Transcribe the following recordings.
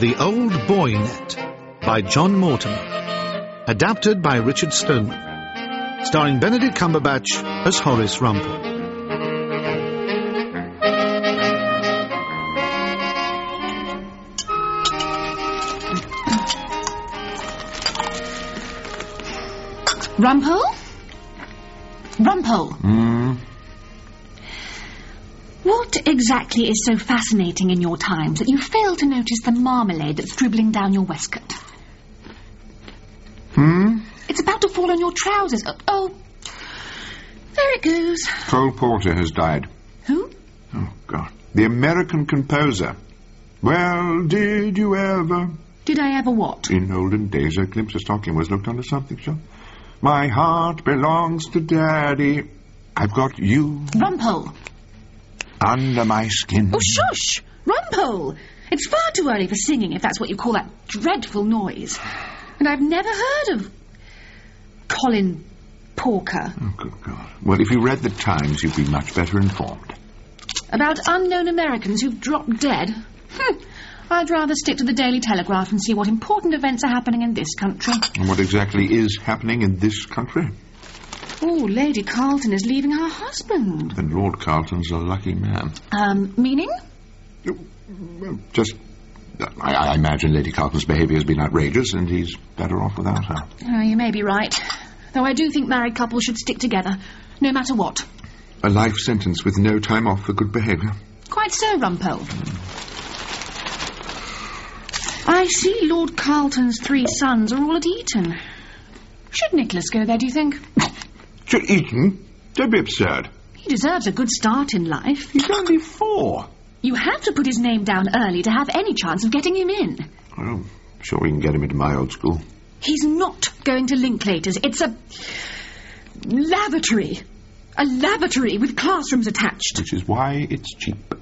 Rumpole and the Old Boy Net by John Mortimer. Adapted by Richard Stoneman. Starring Benedict Cumberbatch as Horace Rumpole. Rumpole? Rumpole, Hmm. What exactly is so fascinating in your times that you fail to notice the marmalade that's dribbling down your waistcoat? Hmm? It's about to fall on your trousers. Oh, oh. there it goes. Cole Porter has died. Who? Oh, God. The American composer. Well, did you ever? Did I ever what? In olden days, a glimpse of stocking was looked on as something, sure. My heart belongs to Daddy. I've got you Rumpole. Under my skin. Oh, shush! Rumpole! It's far too early for singing, if that's what you call that dreadful noise. And I've never heard of Colin Porker. Oh, good God. Well, if you read the Times, you'd be much better informed. About unknown Americans who've dropped dead? Hm. I'd rather stick to the Daily Telegraph and see what important events are happening in this country. And what exactly is happening in this country? Oh, Lady Carlton is leaving her husband. And Lord Carlton's a lucky man. Um, meaning? Well, just... I, I imagine Lady Carlton's behaviour has been outrageous, and he's better off without her. Oh, you may be right. Though I do think married couples should stick together, no matter what. A life sentence with no time off for good behaviour. Quite so, Rumpole. I see Lord Carlton's three sons are all at Eton. Should Nicholas go there, do you think? To Eton? Hmm? Don't be absurd. He deserves a good start in life. He's only four. You have to put his name down early to have any chance of getting him in. Well, I'm sure we can get him into my old school. He's not going to Linklaters. It's a lavatory. A lavatory with classrooms attached. Which is why it's cheap.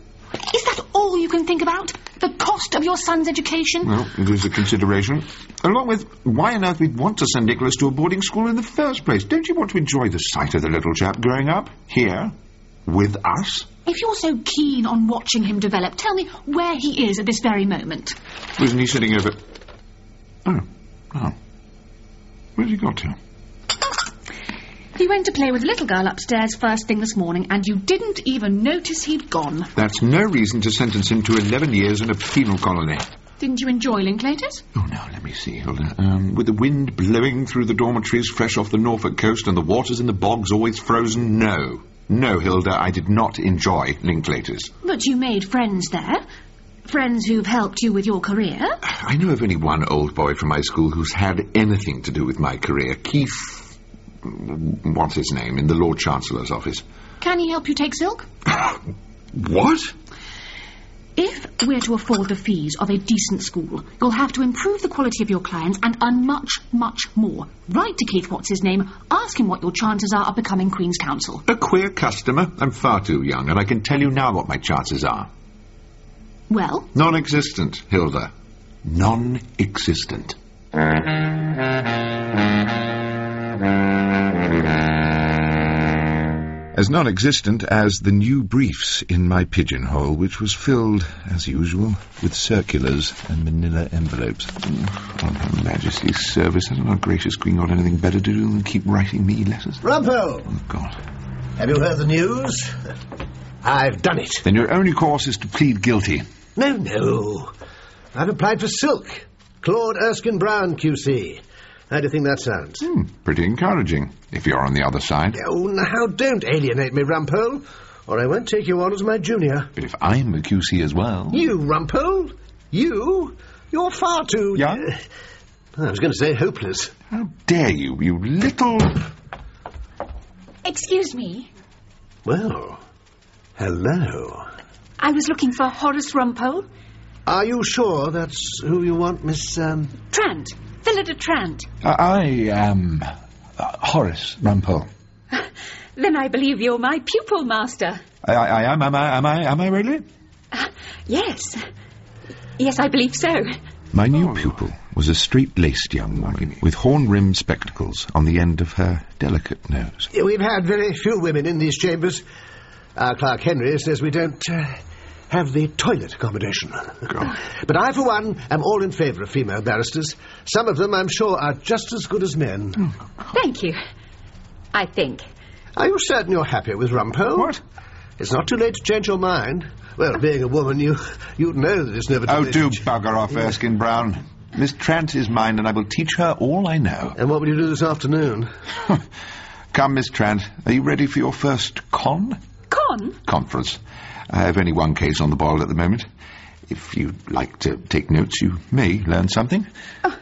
Is that all you can think about? The cost of your son's education? Well, it is a consideration. Along with why on earth we'd want to send Nicholas to a boarding school in the first place. Don't you want to enjoy the sight of the little chap growing up? Here? With us? If you're so keen on watching him develop, tell me where he is at this very moment. Wasn't he sitting over... Oh. Oh. Where's he got to? He went to play with a little girl upstairs first thing this morning, and you didn't even notice he'd gone. That's no reason to sentence him to 11 years in a penal colony. Didn't you enjoy Linklaters? Oh, now, let me see, Hilda. Um, with the wind blowing through the dormitories fresh off the Norfolk coast and the waters in the bogs always frozen, no. No, Hilda, I did not enjoy Linklaters. But you made friends there. Friends who've helped you with your career. I know of only one old boy from my school who's had anything to do with my career. Keith... What's his name? In the Lord Chancellor's office. Can he help you take silk? What? If we're to afford the fees of a decent school, you'll have to improve the quality of your clients and earn much, much more. Write to Keith What's his name, ask him what your chances are of becoming Queen's Counsel. A queer customer? I'm far too young, and I can tell you now what my chances are. Well, Non-existent, Hilda. Non-existent. As non-existent as the new briefs in my pigeonhole, which was filled, as usual, with circulars and manila envelopes. Mm, On Her Majesty's service, hasn't our gracious Queen got anything better to do than keep writing me letters? Rumpole, Oh, God. have you heard the news? I've done it. Then your only course is to plead guilty. No, no. I've applied for Silk. Claude Erskine Brown, QC. How do you think that sounds? Hmm, pretty encouraging, if you're on the other side. Oh, now don't alienate me, Rumpole, or I won't take you on as my junior. But if I'm a QC as well... You, Rumpole? You? You're far too... Yeah? Uh, I was going to say hopeless. How dare you, you little... excuse me. Well, hello. I was looking for Horace Rumpole. Are you sure that's who you want, Miss, um... Trant. Phyllida Trant. I am uh, Horace Rumpole. Then I believe you're my pupil, Master. I, I, I am. Am I? Am I? Am I really? Yes. Yes, I believe so. My new pupil was a straight-laced young woman with horn-rimmed spectacles on the end of her delicate nose. We've had very few women in these chambers. Our clerk Henry says we don't uh, have the toilet accommodation. but I, for one, am all in favour of female barristers. Some of them, I'm sure, are just as good as men. Thank you. I think. Are you certain you're happy with Rumpole? What? It's not too late to change your mind. Well, being a woman, you you know that it's never too Oh, late. do to bugger off, Erskine Brown. Miss Trant is mine, and I will teach her all I know. And what will you do this afternoon? Come, Miss Trant, are you ready for your first con? Con? Conference. I have only one case on the boil at the moment. If you'd like to take notes, you may learn something. Oh,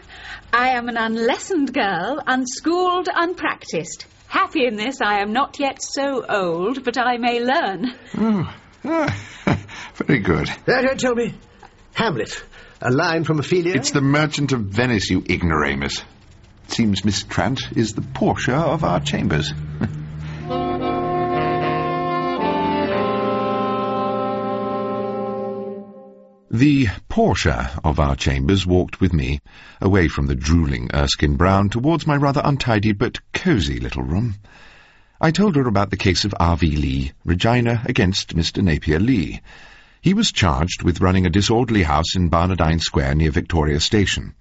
I am an unlessoned girl, unschooled, unpractised. Happy in this, I am not yet so old, but I may learn. Oh, ah, very good. Uh, don't tell me. Hamlet. A line from Ophelia. It's the Merchant of Venice, you ignoramus. It Seems Miss Trant is the Portia of our chambers. The Portia of our chambers walked with me, away from the drooling Erskine Brown, towards my rather untidy but cosy little room. I told her about the case of R.V. Lee, Regina against Mr. Napier Lee. He was charged with running a disorderly house in Barnardine Square near Victoria Station.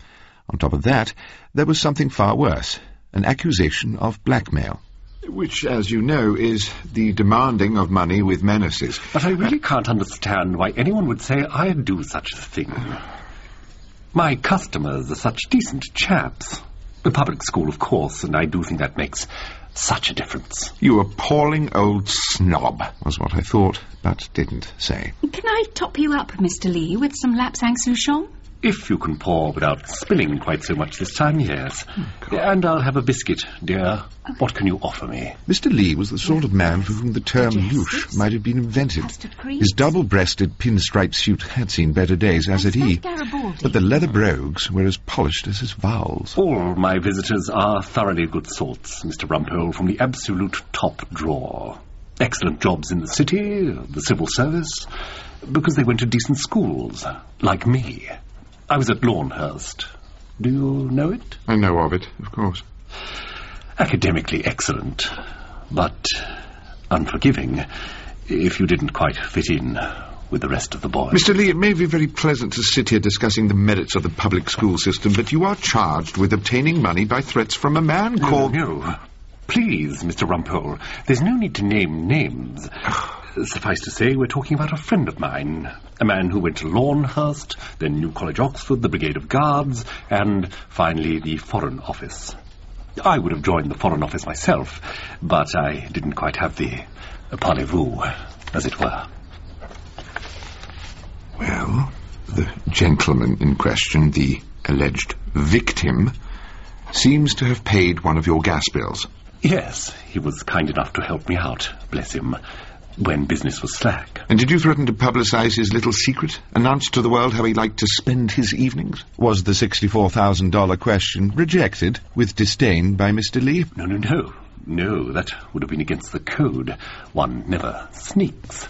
On top of that, there was something far worse, an accusation of blackmail. Which, as you know, is the demanding of money with menaces. But I really can't understand why anyone would say I'd do such a thing. My customers are such decent chaps. The public school, of course, and I do think that makes such a difference. You appalling old snob, was what I thought, but didn't say. Can I top you up, Mr. Lee, with some lapsang souchong? If you can pour without spilling quite so much this time, yes. and I'll have a biscuit, dear. What can you offer me? Mr. Lee was the sort of man for whom the term Digestives? louche might have been invented. His double-breasted pinstripe suit had seen better days, as And had he. Garibaldi. But the leather brogues were as polished as his vowels. All my visitors are thoroughly good sorts, Mr. Rumpole, from the absolute top drawer. Excellent jobs in the city, the civil service, because they went to decent schools, like me. I was at Lawnhurst. Do you know it? I know of it, of course. Academically excellent, but unforgiving if you didn't quite fit in with the rest of the boys. Mr. Lee, it may be very pleasant to sit here discussing the merits of the public school system, but you are charged with obtaining money by threats from a man No, called... no. Please, Mr. Rumpole, there's no need to name names. Suffice to say, we're talking about a friend of mine. A man who went to Lawnhurst, then New College, Oxford, the Brigade of Guards, and finally the Foreign Office. I would have joined the Foreign Office myself, but I didn't quite have the parlez-vous, as it were. Well, the gentleman in question, the alleged victim, seems to have paid one of your gas bills. Yes, he was kind enough to help me out, bless him, when business was slack. And did you threaten to publicise his little secret? Announce to the world how he liked to spend his evenings? Was the $64,000 question rejected with disdain by Mr. Lee? No, no, no. No, that would have been against the code. One never sneaks.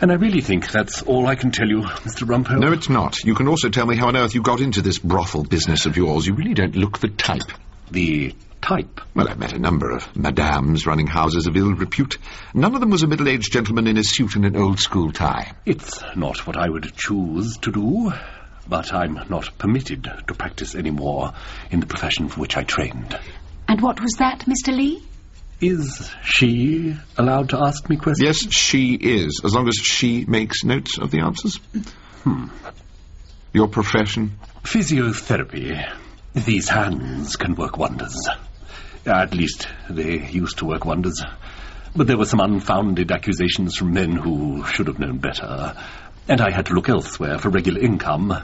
And I really think that's all I can tell you, Mr. Rumpole. No, it's not. You can also tell me how on earth you got into this brothel business of yours. You really don't look the type. The type. Well, I've met a number of madams running houses of ill repute. None of them was a middle-aged gentleman in a suit and an old-school tie. It's not what I would choose to do, but I'm not permitted to practice any more in the profession for which I trained. And what was that, Mr. Lee? Is she allowed to ask me questions? Yes, she is, as long as she makes notes of the answers. Hmm. Your profession? Physiotherapy. These hands can work wonders. Uh, at least, they used to work wonders. But there were some unfounded accusations from men who should have known better, and I had to look elsewhere for regular income.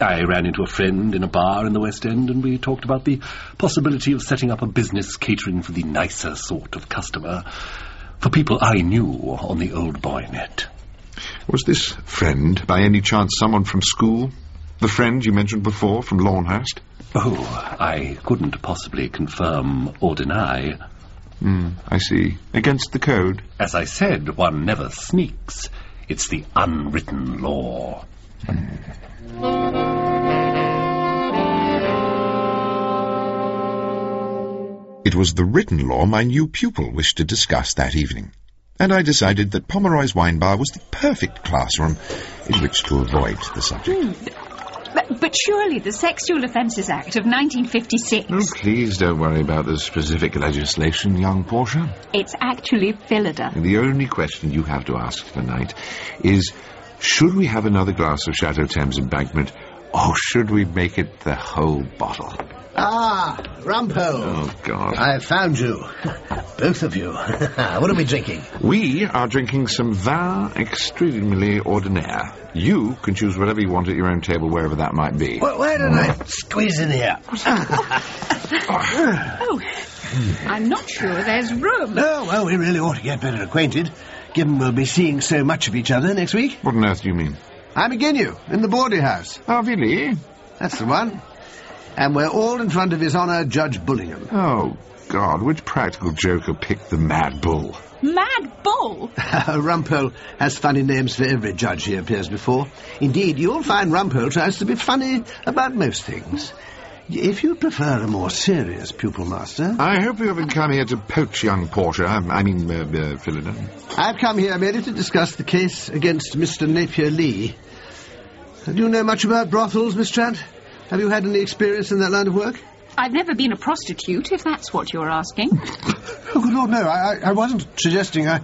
I ran into a friend in a bar in the West End, and we talked about the possibility of setting up a business catering for the nicer sort of customer, for people I knew on the old boy net. Was this friend, by any chance, someone from school? The friend you mentioned before, from Lawnhurst? Oh, I couldn't possibly confirm or deny. Hmm, I see. Against the code? As I said, one never sneaks. It's the unwritten law. It was the written law my new pupil wished to discuss that evening. and I decided that Pomeroy's Wine Bar was the perfect classroom in which to avoid the subject. But, but surely the Sexual Offences Act of 1956. Oh, please don't worry about the specific legislation, young Portia. It's actually Phyllida. The only question you have to ask tonight is, should we have another glass of Chateau Thames Embankment, or should we make it the whole bottle? Ah, Rumpo. Oh, God. I have found you. Both of you. what are we drinking? We are drinking some vin extremely ordinaire. You can choose whatever you want at your own table, wherever that might be. Well, why don't I squeeze in here? Oh, I'm not sure there's room. Oh, well, we really ought to get better acquainted, given we'll be seeing so much of each other next week. What on earth do you mean? I'm again you, in the Bordy House. Oh, really? That's the one. And we're all in front of His Honour Judge Bullingham. Oh, God, which practical joker picked the Mad Bull? Mad Bull? Rumpole has funny names for every judge he appears before. Indeed, you'll find Rumpole tries to be funny about most things. If you prefer a more serious pupil, Master, I hope you haven't come here to poach young Portia. I, I mean, uh, uh, Phyllida. I've come here merely to discuss the case against Mr. Napier Lee. Do you know much about brothels, Miss Trant? Have you had any experience in that line of work? I've never been a prostitute, if that's what you're asking. Oh, good Lord, no. I, I, I wasn't suggesting I...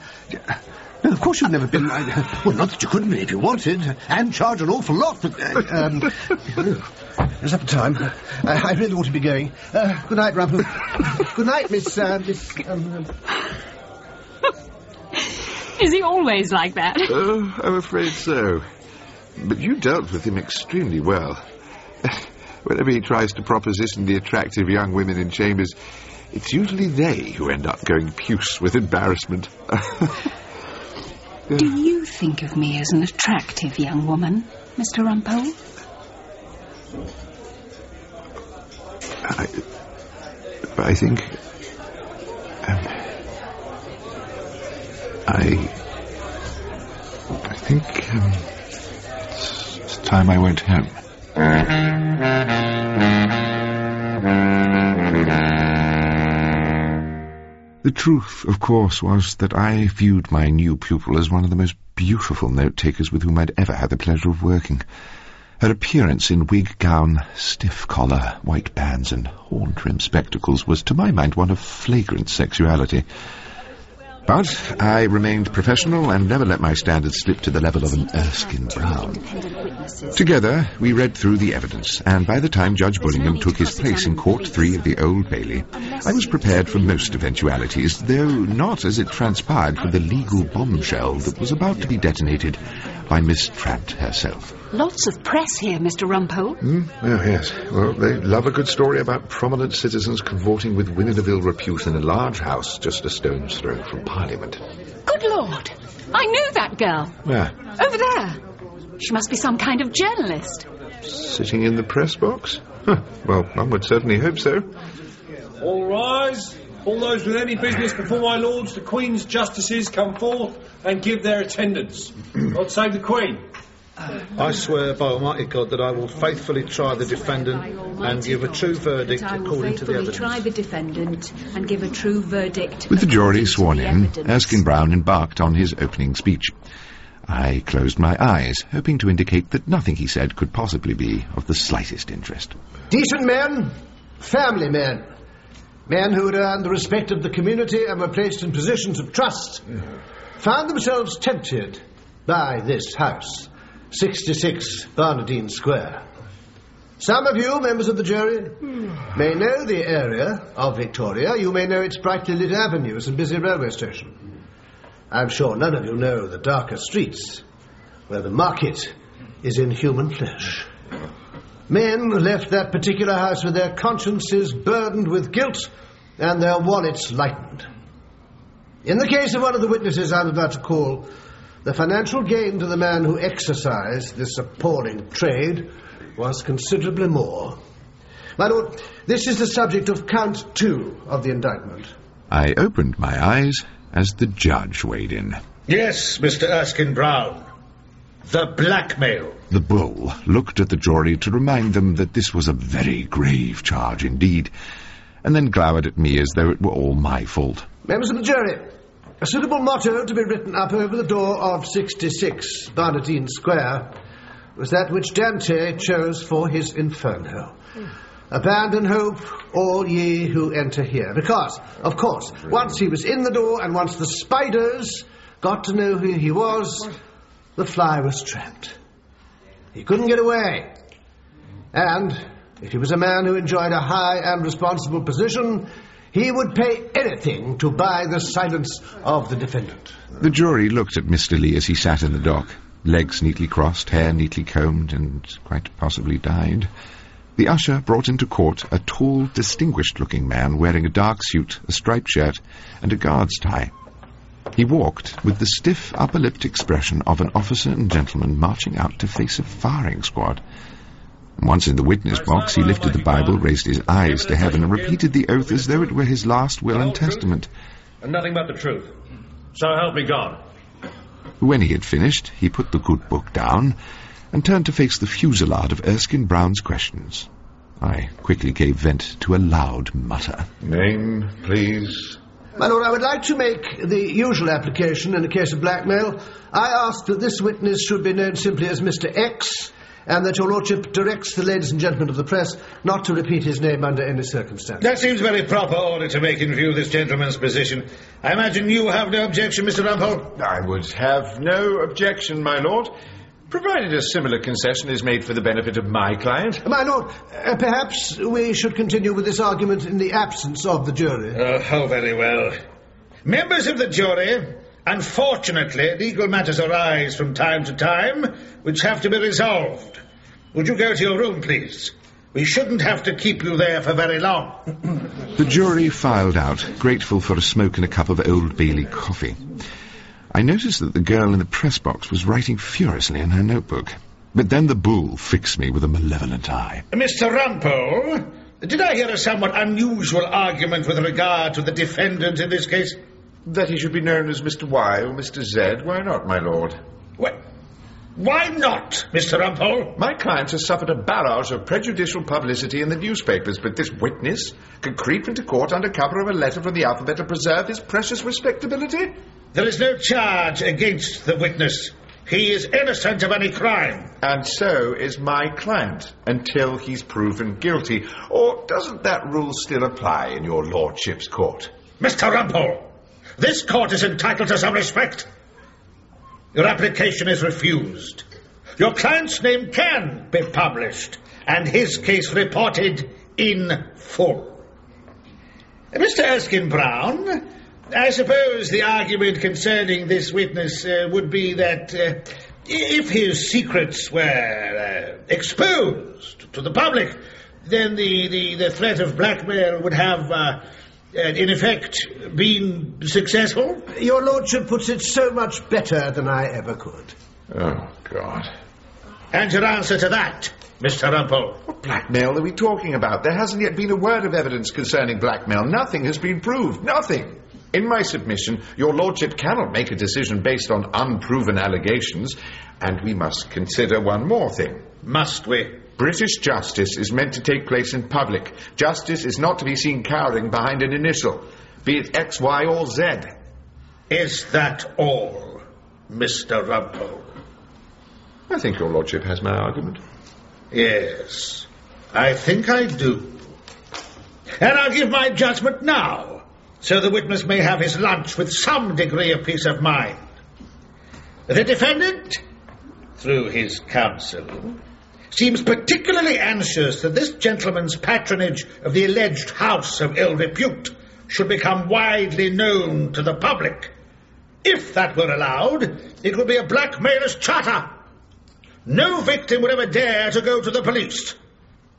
No, of course you've never been... I, well, not that you couldn't be if you wanted, and charge an awful lot, but... Uh, um, it's up to time. Uh, I really ought to be going. Uh, good night, Rumpole. good night, Miss... Uh, Miss... Um, Is he always like that? Oh, I'm afraid so. But you dealt with him extremely well. Whenever he tries to proposition the attractive young women in chambers, it's usually they who end up going puce with embarrassment. Do you think of me as an attractive young woman, Mr. Rumpole? I, I think. Um, I. I think. Um, it's, it's time I went home. The truth, of course, was that I viewed my new pupil as one of the most beautiful note-takers with whom I'd ever had the pleasure of working. Her appearance in wig gown, stiff collar, white bands, and horn-trimmed spectacles was, to my mind, one of flagrant sexuality. But I remained professional and never let my standards slip to the level of an Erskine Brown. Together, we read through the evidence, and by the time Judge Bullingham took his place in Court 3 of the Old Bailey, I was prepared for most eventualities, though not, as it transpired, for the legal bombshell that was about to be detonated by Miss Trant herself. Lots of press here, Mr. Rumpole. Hmm? Oh, yes. Well, they love a good story about prominent citizens cavorting with women of ill repute in a large house just a stone's throw from Parliament. Good Lord! I knew that girl. Where? Over there. She must be some kind of journalist. Sitting in the press box? Huh. Well, one would certainly hope so. All rise. All those with any business before my lords, the Queen's justices, come forth and give their attendance. God save the Queen. I swear by Almighty God that I will faithfully try the defendant and give a true verdict according to the evidence. try the defendant and give a true verdict. With the jury sworn the in. Erskine Brown embarked on his opening speech. I closed my eyes, hoping to indicate that nothing he said could possibly be of the slightest interest. Decent men, family men, men who had earned the respect of the community and were placed in positions of trust, found themselves tempted by this house, 66 Barnardine Square. Some of you, members of the jury, may know the area of Victoria. You may know its brightly lit avenues and busy railway station. I'm sure none of you know the darker streets, where the market is in human flesh. Men left that particular house with their consciences burdened with guilt and their wallets lightened. In the case of one of the witnesses I'm about to call, the financial gain to the man who exercised this appalling trade was considerably more. My lord, this is the subject of count two of the indictment. I opened my eyes as the judge weighed in. Yes, Mr. Erskine Brown. The blackmail. The bull looked at the jury to remind them that this was a very grave charge indeed, and then glowered at me as though it were all my fault. Members of the jury, A suitable motto to be written up over the door of 66 Barnardine Square was that which Dante chose for his Inferno. Hmm. Abandon hope, all ye who enter here. Because, of course, once he was in the door and once the spiders got to know who he was, the fly was trapped. He couldn't get away. And if he was a man who enjoyed a high and responsible position, he would pay anything to buy the silence of the defendant. The jury looked at Mr. Lee as he sat in the dock, legs neatly crossed, hair neatly combed, and quite possibly dyed. The usher brought into court a tall, distinguished-looking man wearing a dark suit, a striped shirt, and a guard's tie. He walked with the stiff, upper-lipped expression of an officer and gentleman marching out to face a firing squad. Once in the witness box, he lifted the Bible, raised his eyes to heaven, and repeated the oath as though it were his last will and testament. And nothing but the truth. So help me God. When he had finished, he put the good book down and turned to face the fusillade of Erskine Brown's questions. I quickly gave vent to a loud mutter. Name, please. My lord, I would like to make the usual application in a case of blackmail. I ask that this witness should be known simply as Mr. X, and that your lordship directs the ladies and gentlemen of the press not to repeat his name under any circumstance. That seems very proper order to make in view of this gentleman's position. I imagine you have no objection, Mr. Rumpole? I would have no objection, my lord, provided a similar concession is made for the benefit of my client. My lord, uh, perhaps we should continue with this argument in the absence of the jury. Oh, oh, very well. Members of the jury, unfortunately, legal matters arise from time to time which have to be resolved. Would you go to your room, please? We shouldn't have to keep you there for very long. The jury filed out, grateful for a smoke and a cup of Old Bailey coffee. I noticed that the girl in the press box was writing furiously in her notebook. But then the bull fixed me with a malevolent eye. Mr. Rumpole, did I hear a somewhat unusual argument with regard to the defendant in this case? That he should be known as Mr. Y or Mr. Z. Why not, my lord? What? Why not, Mr. Rumpole? My client has suffered a barrage of prejudicial publicity in the newspapers, but this witness can creep into court under cover of a letter from the alphabet to preserve his precious respectability? There is no charge against the witness. He is innocent of any crime. And so is my client, until he's proven guilty. Or doesn't that rule still apply in your lordship's court? Mr. Rumpole, this court is entitled to some respect. Your application is refused. Your client's name can be published, and his case reported in full. Mr. Erskine Brown, I suppose the argument concerning this witness uh, would be that uh, if his secrets were uh, exposed to the public, then the, the, the threat of blackmail would have, uh, in effect, been successful. Your lordship puts it so much better than I ever could. Oh, God. And your answer to that, Mr. Rumpole? What blackmail are we talking about? There hasn't yet been a word of evidence concerning blackmail. Nothing has been proved. Nothing. In my submission, your lordship cannot make a decision based on unproven allegations, and we must consider one more thing. Must we? British justice is meant to take place in public. Justice is not to be seen cowering behind an initial, be it X, Y, or Z. Is that all, Mr. Rumpole? I think your lordship has my argument. Yes, I think I do. And I'll give my judgment now, so the witness may have his lunch with some degree of peace of mind. The defendant, through his counsel, seems particularly anxious that this gentleman's patronage of the alleged house of ill repute should become widely known to the public. If that were allowed, it would be a blackmailer's charter. No victim would ever dare to go to the police.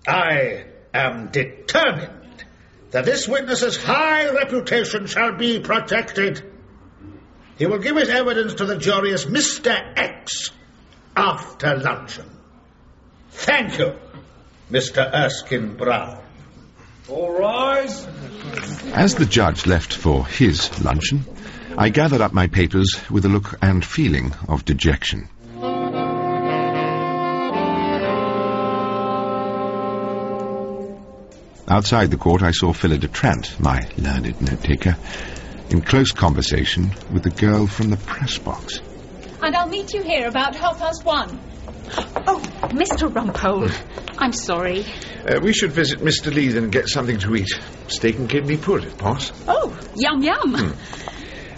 I am determined that this witness's high reputation shall be protected. He will give his evidence to the jury as Mr. X after luncheon. Thank you, Mr. Erskine Brown. All rise. As the judge left for his luncheon, I gathered up my papers with a look and feeling of dejection. Outside the court, I saw Phyllida Trant, my learned note-taker, in close conversation with the girl from the press box. And I'll meet you here about half past one. Oh, Mr. Rumpole, I'm sorry. Uh, we should visit Mr. Lee and get something to eat. Steak and kidney pudding, boss. Oh, yum yum.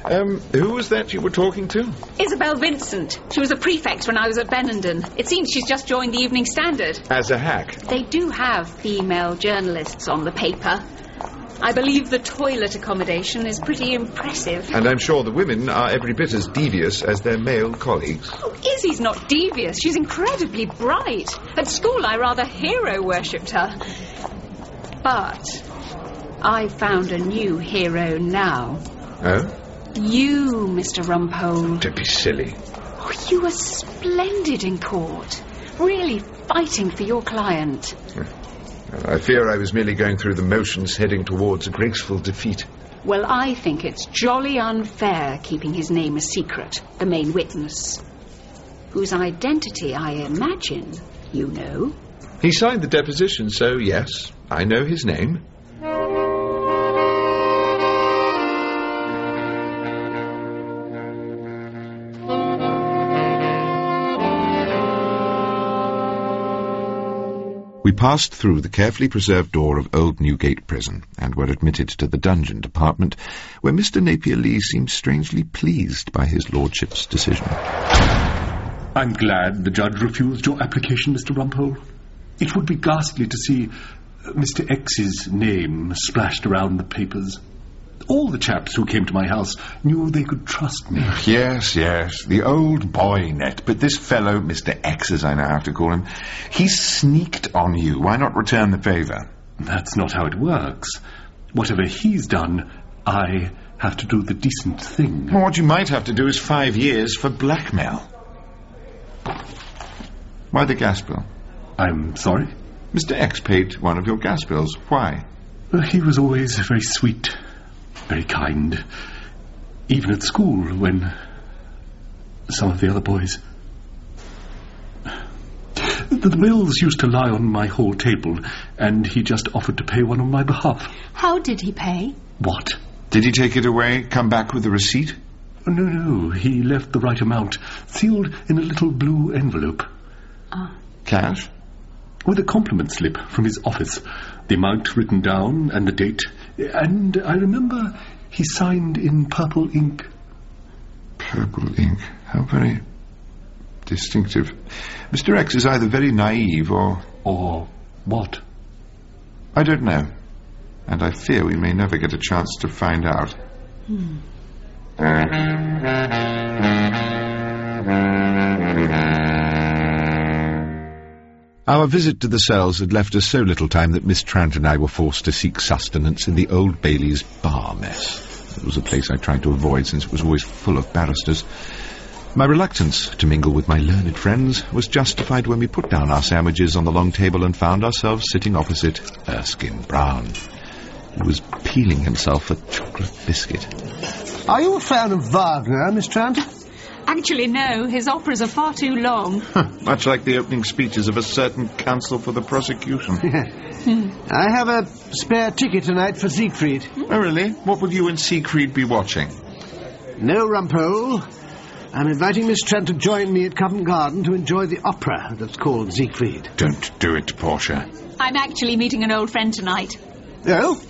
Um, who was that you were talking to? Isabel Vincent. She was a prefect when I was at Benenden. It seems she's just joined the Evening Standard. As a hack. They do have female journalists on the paper. I believe the toilet accommodation is pretty impressive. And I'm sure the women are every bit as devious as their male colleagues. Oh, Izzie's not devious. She's incredibly bright. At school, I rather hero worshipped her. But I found a new hero now. Oh? You, Mr. Rumpole. Don't be silly. Oh, you were splendid in court. Really fighting for your client. I fear I was merely going through the motions heading towards a graceful defeat. Well, I think it's jolly unfair keeping his name a secret, the main witness. Whose identity I imagine you know. He signed the deposition, so yes, I know his name. We passed through the carefully preserved door of Old Newgate Prison and were admitted to the dungeon department, where Mr. Napier Lee seemed strangely pleased by his lordship's decision. I'm glad the judge refused your application, Mr. Rumpole. It would be ghastly to see uh, Mr. X's name splashed around the papers. All the chaps who came to my house knew they could trust me. Yes, yes, the old boy net. But this fellow, Mr. X, as I now have to call him, he sneaked on you. Why not return the favour? That's not how it works. Whatever he's done, I have to do the decent thing. Well, what you might have to do is five years for blackmail. Why the gas bill? I'm sorry? Mr. X paid one of your gas bills. Why? Well, he was always very sweet, very kind. Even at school, when some of the other boys. The bills used to lie on my hall table, and he just offered to pay one on my behalf. How did he pay? What? Did he take it away, come back with a receipt? Oh, no, no, he left the right amount, sealed in a little blue envelope. Ah. Cash? with a compliment slip from his office, the amount written down and the date, and I remember he signed in purple ink. Purple ink. How very distinctive. Mr. X is either very naive or... Or what? I don't know. And I fear we may never get a chance to find out. Hmm. Our visit to the cells had left us so little time that Miss Trant and I were forced to seek sustenance in the Old Bailey's bar mess. It was a place I tried to avoid since it was always full of barristers. My reluctance to mingle with my learned friends was justified when we put down our sandwiches on the long table and found ourselves sitting opposite Erskine Brown. He was peeling himself a chocolate biscuit. Are you a fan of Wagner, Miss Trant? Actually, no. His operas are far too long. Much like the opening speeches of a certain counsel for the prosecution. I have a spare ticket tonight for Siegfried. oh, really? What will you and Siegfried be watching? No rumpole. I'm inviting Miss Trent to join me at Covent Garden to enjoy the opera that's called Siegfried. Don't do it, Portia. I'm actually meeting an old friend tonight. Oh?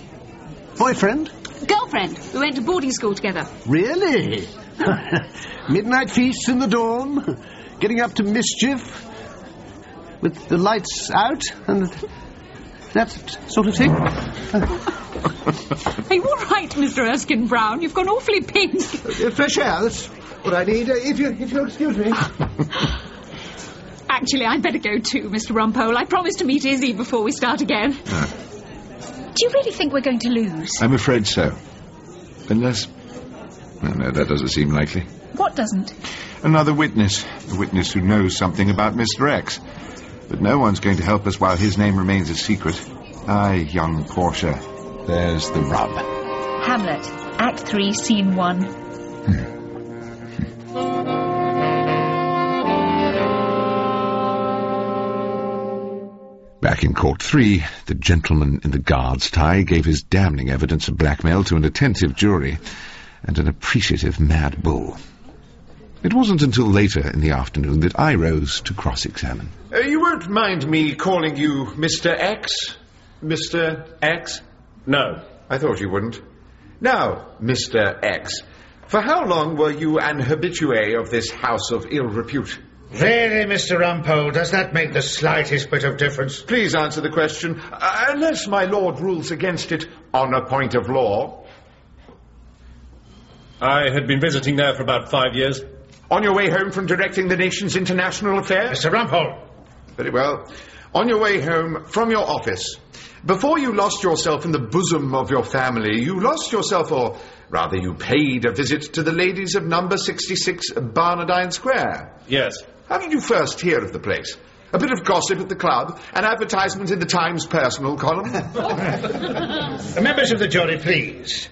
Boyfriend? Girlfriend. We went to boarding school together. Really? Midnight feasts in the dawn, getting up to mischief, with the lights out, and that sort of thing. Are you all right, Mr. Erskine Brown? You've gone awfully pink. Uh, fresh air, that's what I need. Uh, if, you, if you'll excuse me. Actually, I'd better go too, Mr. Rumpole. I promised to meet Izzy before we start again. Do you really think we're going to lose? I'm afraid so. Unless... No, that doesn't seem likely. What doesn't? Another witness. A witness who knows something about Mr. X. But no one's going to help us while his name remains a secret. Aye, young Portia. There's the rub. Hamlet, Act 3, Scene 1. Back in Court 3, the gentleman in the guard's tie gave his damning evidence of blackmail to an attentive jury. And an appreciative mad bull. It wasn't until later in the afternoon that I rose to cross-examine. Uh, you won't mind me calling you Mr. X? Mr. X? No. I thought you wouldn't. Now, Mr. X, for how long were you an habitué of this house of ill repute? Really, Mr. Rumpole, does that make the slightest bit of difference? Please answer the question, uh, unless my lord rules against it on a point of law. I had been visiting there for about five years. On your way home from directing the nation's international affairs? Mr. Rumpole! Very well. On your way home from your office, before you lost yourself in the bosom of your family, you lost yourself, or rather you paid a visit to the ladies of number 66 Barnardine Square. Yes. How did you first hear of the place? A bit of gossip at the club, an advertisement in the Times personal column. Uh, members of the jury, please.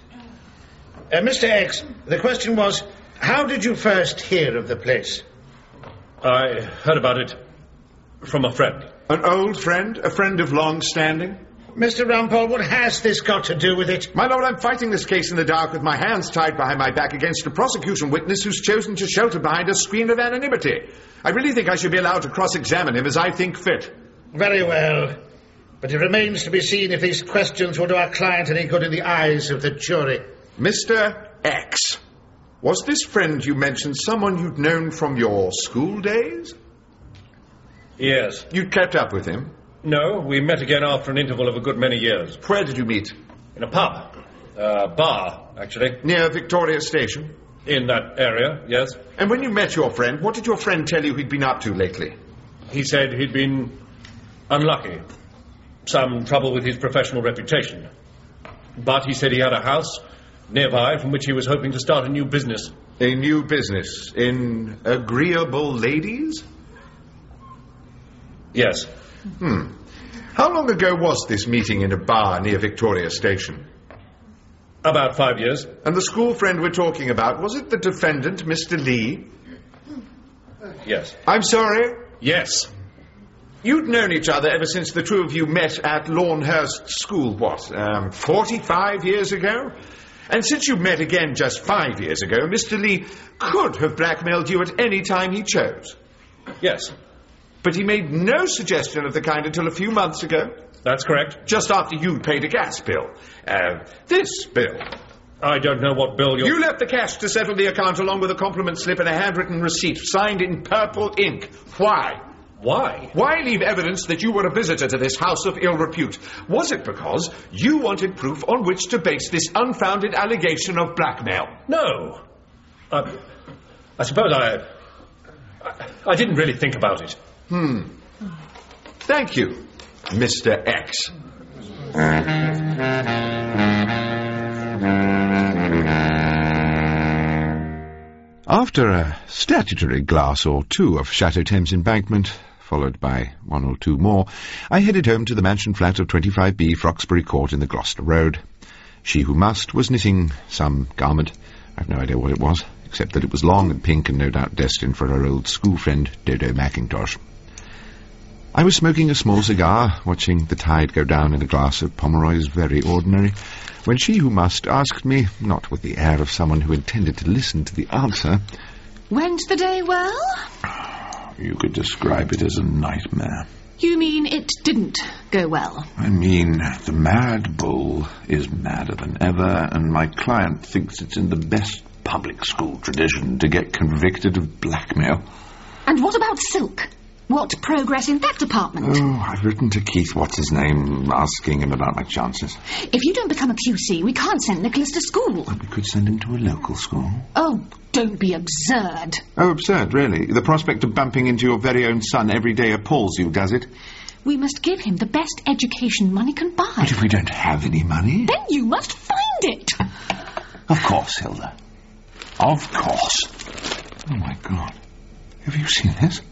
Uh, Mr. X, the question was, how did you first hear of the place? I heard about it from a friend. An old friend? A friend of long standing? Mr. Rumpole, what has this got to do with it? My lord, I'm fighting this case in the dark with my hands tied behind my back against a prosecution witness who's chosen to shelter behind a screen of anonymity. I really think I should be allowed to cross-examine him as I think fit. Very well. But it remains to be seen if these questions will do our client any good in the eyes of the jury. Mr. X, was this friend you mentioned someone you'd known from your school days? Yes. You'd kept up with him? No, we met again after an interval of a good many years. Where did you meet? In a pub. Uh, bar, actually. Near Victoria Station? In that area, yes. And when you met your friend, what did your friend tell you he'd been up to lately? He said he'd been unlucky. Some trouble with his professional reputation. But he said he had a house nearby from which he was hoping to start a new business. A new business? In agreeable ladies? Yes. Hmm. How long ago was this meeting in a bar near Victoria Station? About five years. And the school friend we're talking about, was it the defendant, Mr. Lee? Yes. I'm sorry? Yes. You'd known each other ever since the two of you met at Lawnhurst School, what, um, 45 years ago? And since you met again just five years ago, Mr. Lee could have blackmailed you at any time he chose. Yes. But he made no suggestion of the kind until a few months ago. That's correct. Just after you'd paid a gas bill. Uh, this bill. I don't know what bill you're... You left the cash to settle the account along with a compliment slip and a handwritten receipt signed in purple ink. Why? Why? Why leave evidence that you were a visitor to this house of ill repute? Was it because you wanted proof on which to base this unfounded allegation of blackmail? No. I, I suppose I, I... I didn't really think about it. Hmm. Thank you, Mr. X. After a statutory glass or two of Chateau Thames embankment, followed by one or two more, I headed home to the mansion flat of 25B Froxbury Court in the Gloucester Road. She who must was knitting some garment. I've no idea what it was, except that it was long and pink and no doubt destined for her old school friend, Dodo Mackintosh. I was smoking a small cigar, watching the tide go down in a glass of Pomeroy's very ordinary, when she who must asked me, not with the air of someone who intended to listen to the answer, Went the day well? You could describe it as a nightmare. You mean it didn't go well? I mean, the mad bull is madder than ever, and my client thinks it's in the best public school tradition to get convicted of blackmail. And what about Silk? What progress in that department? Oh, I've written to Keith, what's his name, asking him about my chances. If you don't become a QC, we can't send Nicholas to school. We could send him to a local school. Oh, don't be absurd. Oh, absurd, really? The prospect of bumping into your very own son every day appalls you, does it? We must give him the best education money can buy. But if we don't have any money? Then you must find it. Of course, Hilda. Of course. Oh, my God. Have you seen this?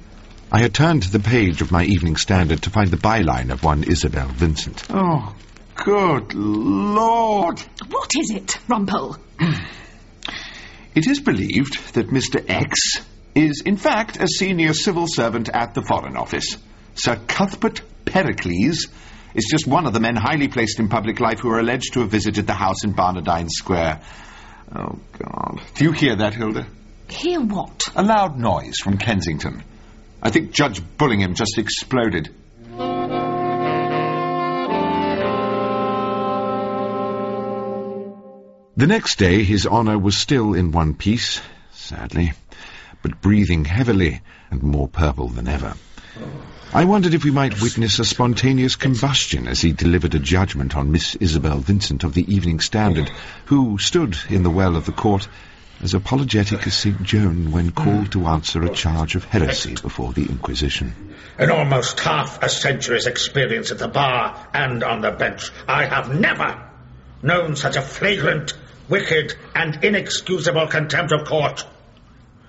I had turned to the page of my Evening Standard to find the byline of one Isabel Vincent. Oh, good Lord! What is it, Rumpole? It is believed that Mr. X is, in fact, a senior civil servant at the Foreign Office. Sir Cuthbert Pericles is just one of the men highly placed in public life who are alleged to have visited the house in Barnardine Square. Oh, God. Do you hear that, Hilda? Hear what? A loud noise from Kensington. I think Judge Bullingham just exploded. The next day, His Honour was still in one piece, sadly, but breathing heavily and more purple than ever. I wondered if we might witness a spontaneous combustion as he delivered a judgment on Miss Isabel Vincent of the Evening Standard, who stood in the well of the court as apologetic as St. Joan when called to answer a charge of heresy before the Inquisition. In almost half a century's experience at the bar and on the bench, I have never known such a flagrant, wicked, and inexcusable contempt of court.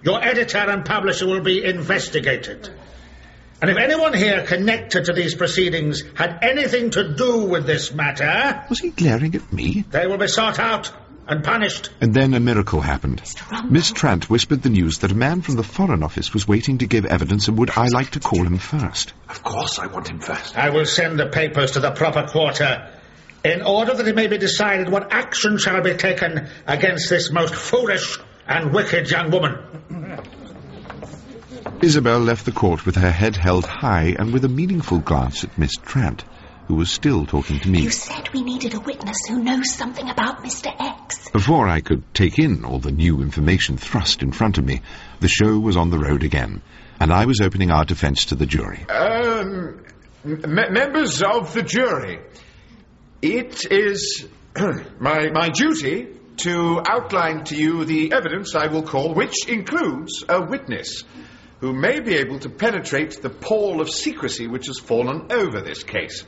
Your editor and publisher will be investigated. And if anyone here connected to these proceedings had anything to do with this matter, Was he glaring at me? they will be sought out and punished. And then a miracle happened. Miss Trant whispered the news that a man from the Foreign Office was waiting to give evidence and would I like to call him first. Of course I want him first. I will send the papers to the proper quarter in order that it may be decided what action shall be taken against this most foolish and wicked young woman. Isabel left the court with her head held high and with a meaningful glance at Miss Trant, who was still talking to me. You said we needed a witness who knows something about Mr. X. Before I could take in all the new information thrust in front of me, the show was on the road again, and I was opening our defence to the jury. Um, m- members of the jury, it is my, my duty to outline to you the evidence I will call, which includes a witness who may be able to penetrate the pall of secrecy which has fallen over this case.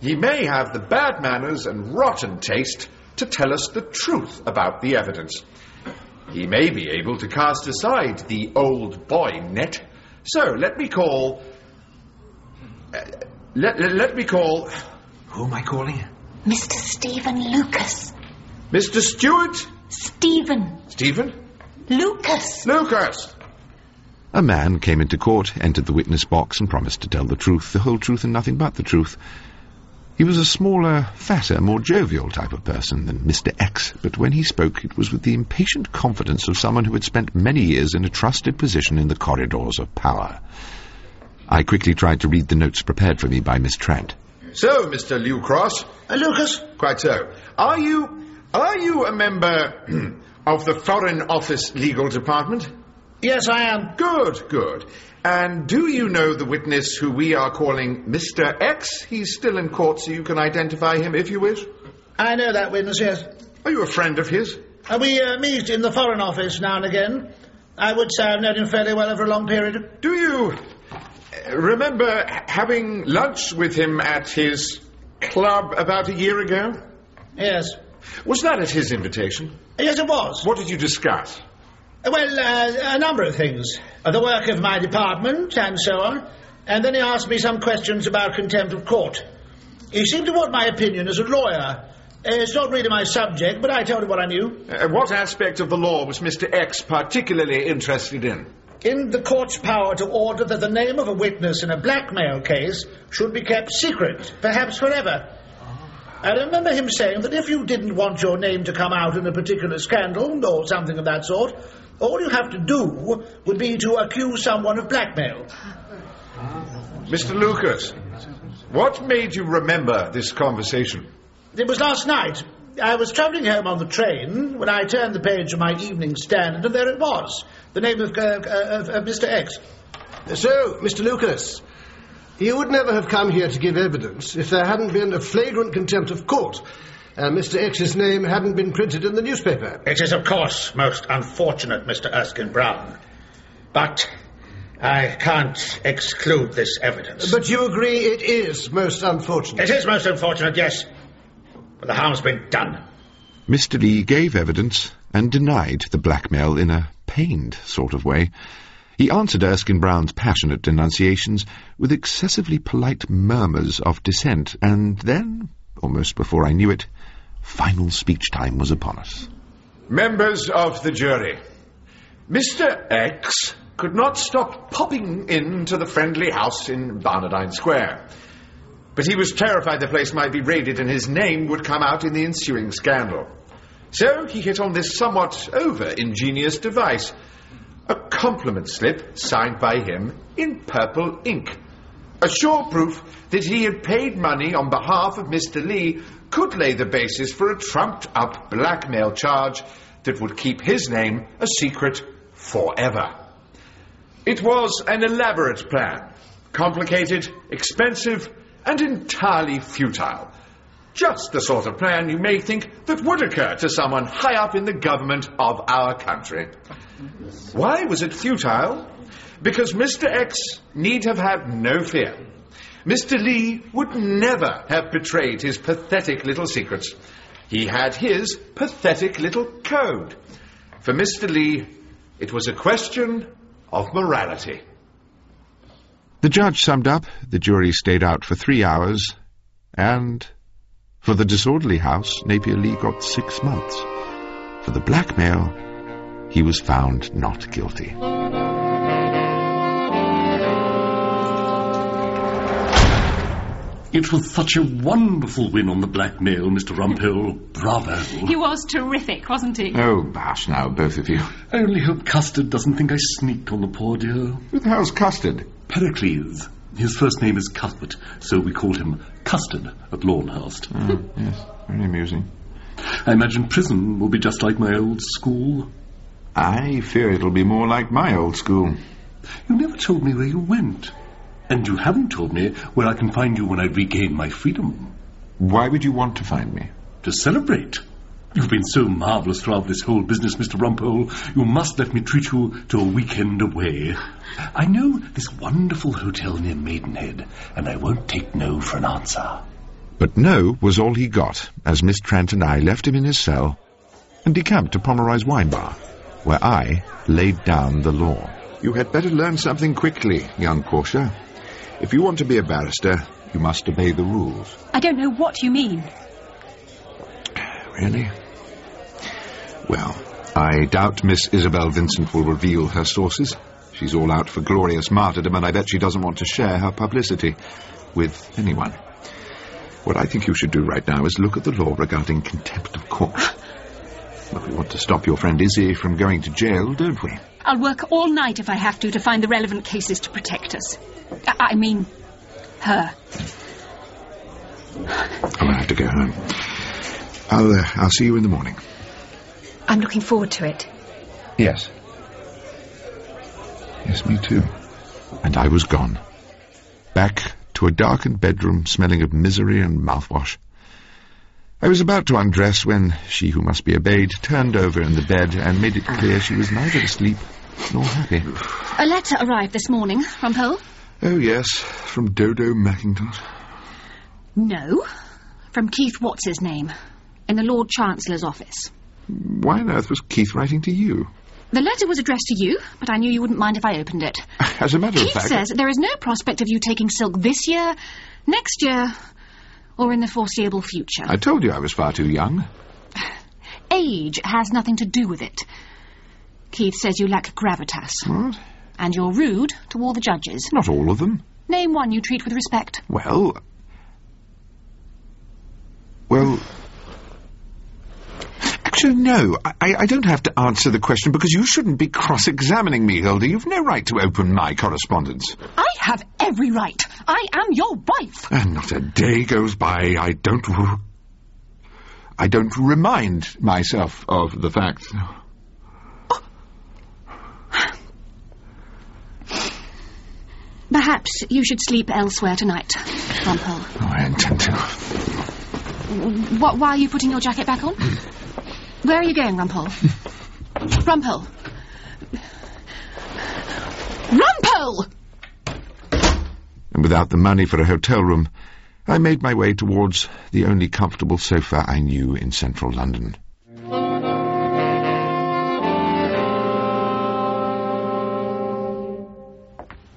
He may have the bad manners and rotten taste to tell us the truth about the evidence. He may be able to cast aside the old boy net. So let me call. uh, let, let, let me call. Who am I calling? Mr. Stephen Lucas. Mr. Stewart? Stephen Stephen? Lucas. Lucas! A man came into court, entered the witness box, and promised to tell the truth, the whole truth, and nothing but the truth. He was a smaller, fatter, more jovial type of person than Mr. X, but when he spoke it was with the impatient confidence of someone who had spent many years in a trusted position in the corridors of power. I quickly tried to read the notes prepared for me by Miss Trant. So, Mr. Lucross. Uh, Lucas, Quite so. Are you. Are you a member of the Foreign Office Legal Department? Yes, I am. Good, good. And do you know the witness who we are calling Mr. X? He's still in court, so you can identify him if you wish. I know that witness, yes. Are you a friend of his? Uh, we uh, meet in the Foreign Office now and again. I would say I've known him fairly well over a long period. Do you remember having lunch with him at his club about a year ago? Yes. Was that at his invitation? Yes, it was. What did you discuss? Well, uh, a number of things. Uh, the work of my department and so on. And then he asked me some questions about contempt of court. He seemed to want my opinion as a lawyer. Uh, it's not really my subject, but I told him what I knew. Uh, what aspect of the law was Mr. X particularly interested in? In the court's power to order that the name of a witness in a blackmail case should be kept secret, perhaps forever. I remember him saying that if you didn't want your name to come out in a particular scandal or something of that sort, all you have to do would be to accuse someone of blackmail. Mr. Lucas, what made you remember this conversation? It was last night. I was travelling home on the train when I turned the page of my evening standard, and there it was the name of, uh, uh, of, of Mr. X. So, Mr. Lucas, you would never have come here to give evidence if there hadn't been a flagrant contempt of court Uh, and Mr. X's name hadn't been printed in the newspaper. It is, of course, most unfortunate, Mr. Erskine Brown. But I can't exclude this evidence. But you agree it is most unfortunate. It is most unfortunate, yes. But the harm's been done. Mr. Lee gave evidence and denied the blackmail in a pained sort of way. He answered Erskine Brown's passionate denunciations with excessively polite murmurs of dissent, and then, almost before I knew it, final speech time was upon us. Members of the jury, Mr. X could not stop popping into the friendly house in Barnardine Square. But he was terrified the place might be raided and his name would come out in the ensuing scandal. So he hit on this somewhat over-ingenious device. A compliment slip signed by him in purple ink. A sure proof that he had paid money on behalf of Mr. Lee could lay the basis for a trumped-up blackmail charge that would keep his name a secret forever. It was an elaborate plan, complicated, expensive, and entirely futile. Just the sort of plan you may think that would occur to someone high up in the government of our country. Why was it futile? Because Mr. X need have had no fear. Mr. Lee would never have betrayed his pathetic little secrets. He had his pathetic little code. For Mr. Lee, it was a question of morality. The judge summed up, the jury stayed out for three hours, and for the disorderly house, Napier Lee got six months. For the blackmail, he was found not guilty. It was such a wonderful win on the blackmail, Mr. Rumpole. Bravo. He was terrific, wasn't he? Oh, bash now, both of you. I only hope Custard doesn't think I sneaked on the poor dear. Who the hell's Custard? Pericles. His first name is Cuthbert, so we called him Custard at Lawnhurst. Oh, mm, yes, very amusing. I imagine prison will be just like my old school. I fear it'll be more like my old school. You never told me where you went. And you haven't told me where I can find you when I regain my freedom. Why would you want to find me? To celebrate. You've been so marvellous throughout this whole business, Mr. Rumpole. You must let me treat you to a weekend away. I know this wonderful hotel near Maidenhead, and I won't take no for an answer. But no was all he got, as Miss Trant and I left him in his cell and decamped to Pomeroy's wine bar, where I laid down the law. You had better learn something quickly, young Portia. If you want to be a barrister, you must obey the rules. I don't know what you mean. Really? Well, I doubt Miss Isabel Vincent will reveal her sources. She's all out for glorious martyrdom, and I bet she doesn't want to share her publicity with anyone. What I think you should do right now is look at the law regarding contempt of court. Ah. Well, we want to stop your friend Izzy from going to jail, don't we? I'll work all night if I have to to find the relevant cases to protect us. I, I mean, her. I'll have to go home. I'll, uh, I'll see you in the morning. I'm looking forward to it. Yes. Yes, me too. And I was gone. Back to a darkened bedroom smelling of misery and mouthwash. I was about to undress when she who must be obeyed turned over in the bed and made it clear she was neither asleep nor happy. A letter arrived this morning, Rumpole. Oh, yes, from Dodo McIntosh. No, from Keith What's his name, in the Lord Chancellor's office. Why on earth was Keith writing to you? The letter was addressed to you, but I knew you wouldn't mind if I opened it. As a matter Keith of fact... Keith says there is no prospect of you taking silk this year, next year, or in the foreseeable future. I told you I was far too young. Age has nothing to do with it. Keith says you lack gravitas. What? And you're rude to all the judges. Not all of them. Name one you treat with respect. Well... Well... Actually, no. I, I don't have to answer the question because you shouldn't be cross-examining me, Hilda. You've no right to open my correspondence. I have every right. I am your wife. And not a day goes by I don't... I don't remind myself of the fact. Perhaps you should sleep elsewhere tonight, Rumpole. Oh, I intend to. What, why are you putting your jacket back on? Where are you going, Rumpole? Rumpole! Rumpole! And without the money for a hotel room, I made my way towards the only comfortable sofa I knew in central London.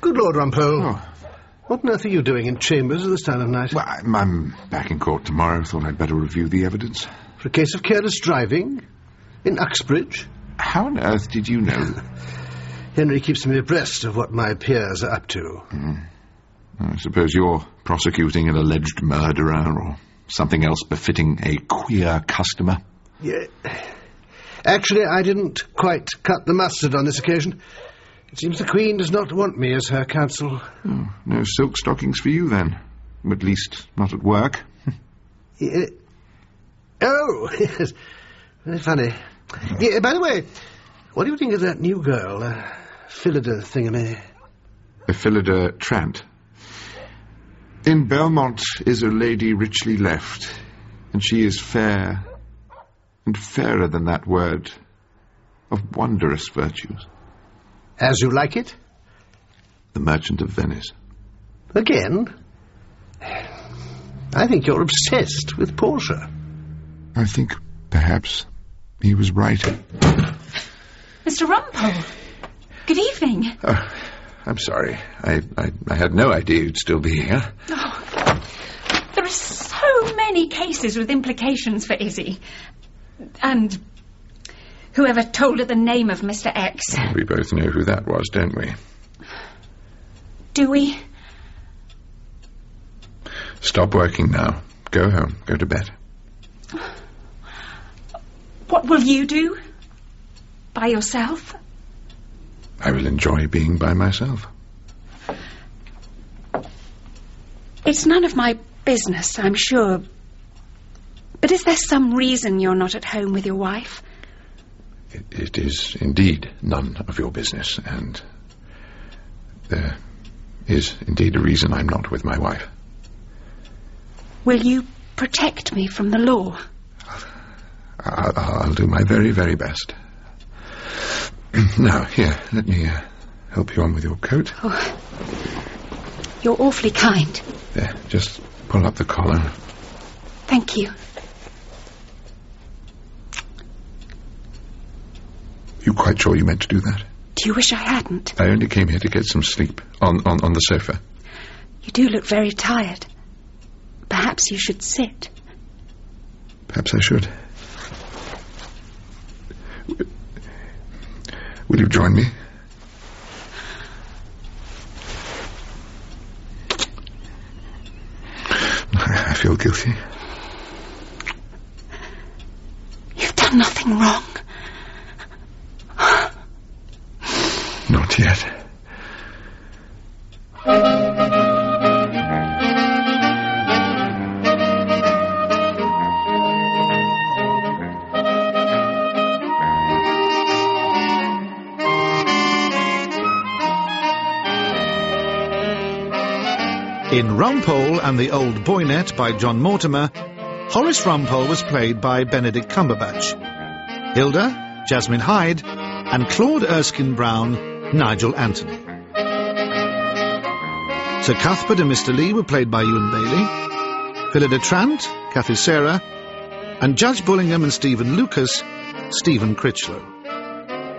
Good Lord, Rumpole. Oh. What on earth are you doing in chambers at this time of night? Well, I'm, I'm back in court tomorrow. Thought I'd better review the evidence. For a case of careless driving? In Uxbridge? How on earth did you know? Henry keeps me abreast of what my peers are up to. Hmm. I suppose you're prosecuting an alleged murderer or something else befitting a queer customer. Yeah. Actually, I didn't quite cut the mustard on this occasion. It seems the Queen does not want me as her counsel. Oh, no silk stockings for you, then. At least, not at work. Oh, yes. Very funny. Yeah, by the way, what do you think of that new girl, uh, Phyllida thingamy? Phyllida Trant. In Belmont is a lady richly left, and she is fair, and fairer than that word, of wondrous virtues. As you like it? The Merchant of Venice. Again? I think you're obsessed with Portia. I think, perhaps, he was right. Mr. Rumpole. Good evening. Oh, I'm sorry. I, I, I had no idea you'd still be here. Oh, there are so many cases with implications for Izzy. And whoever told her the name of Mr. X. We both know who that was, don't we? Do we? Stop working now. Go home. Go to bed. What will you do? By yourself? I will enjoy being by myself. It's none of my business, I'm sure. But is there some reason you're not at home with your wife? It, is indeed none of your business, and there is indeed a reason I'm not with my wife. Will you protect me from the law? I'll, I'll do my very, very best. now, here, let me uh, help you on with your coat. Oh, you're awfully kind. There, just pull up the collar. Thank you. You quite sure you meant to do that? Do you wish I hadn't? I only came here to get some sleep on, on, on the sofa. You do look very tired. Perhaps you should sit. Perhaps I should. Will you join me? I feel guilty. You've done nothing wrong. Not yet. In Rumpole and the Old Boy Net by John Mortimer, Horace Rumpole was played by Benedict Cumberbatch. Hilda, Jasmine Hyde, and Claude Erskine Brown, Nigel Anthony. Sir Cuthbert and Mr. Lee were played by Ewan Bailey, Phyllida Trant, Kathy Sarah, and Judge Bullingham and Stephen Lucas, Stephen Critchlow.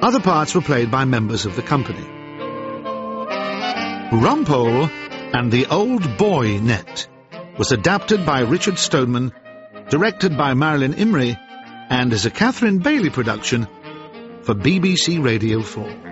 Other parts were played by members of the company. Rumpole and the Old Boy Net was adapted by Richard Stoneman, directed by Marilyn Imrie, and is a Catherine Bailey production for BBC Radio 4.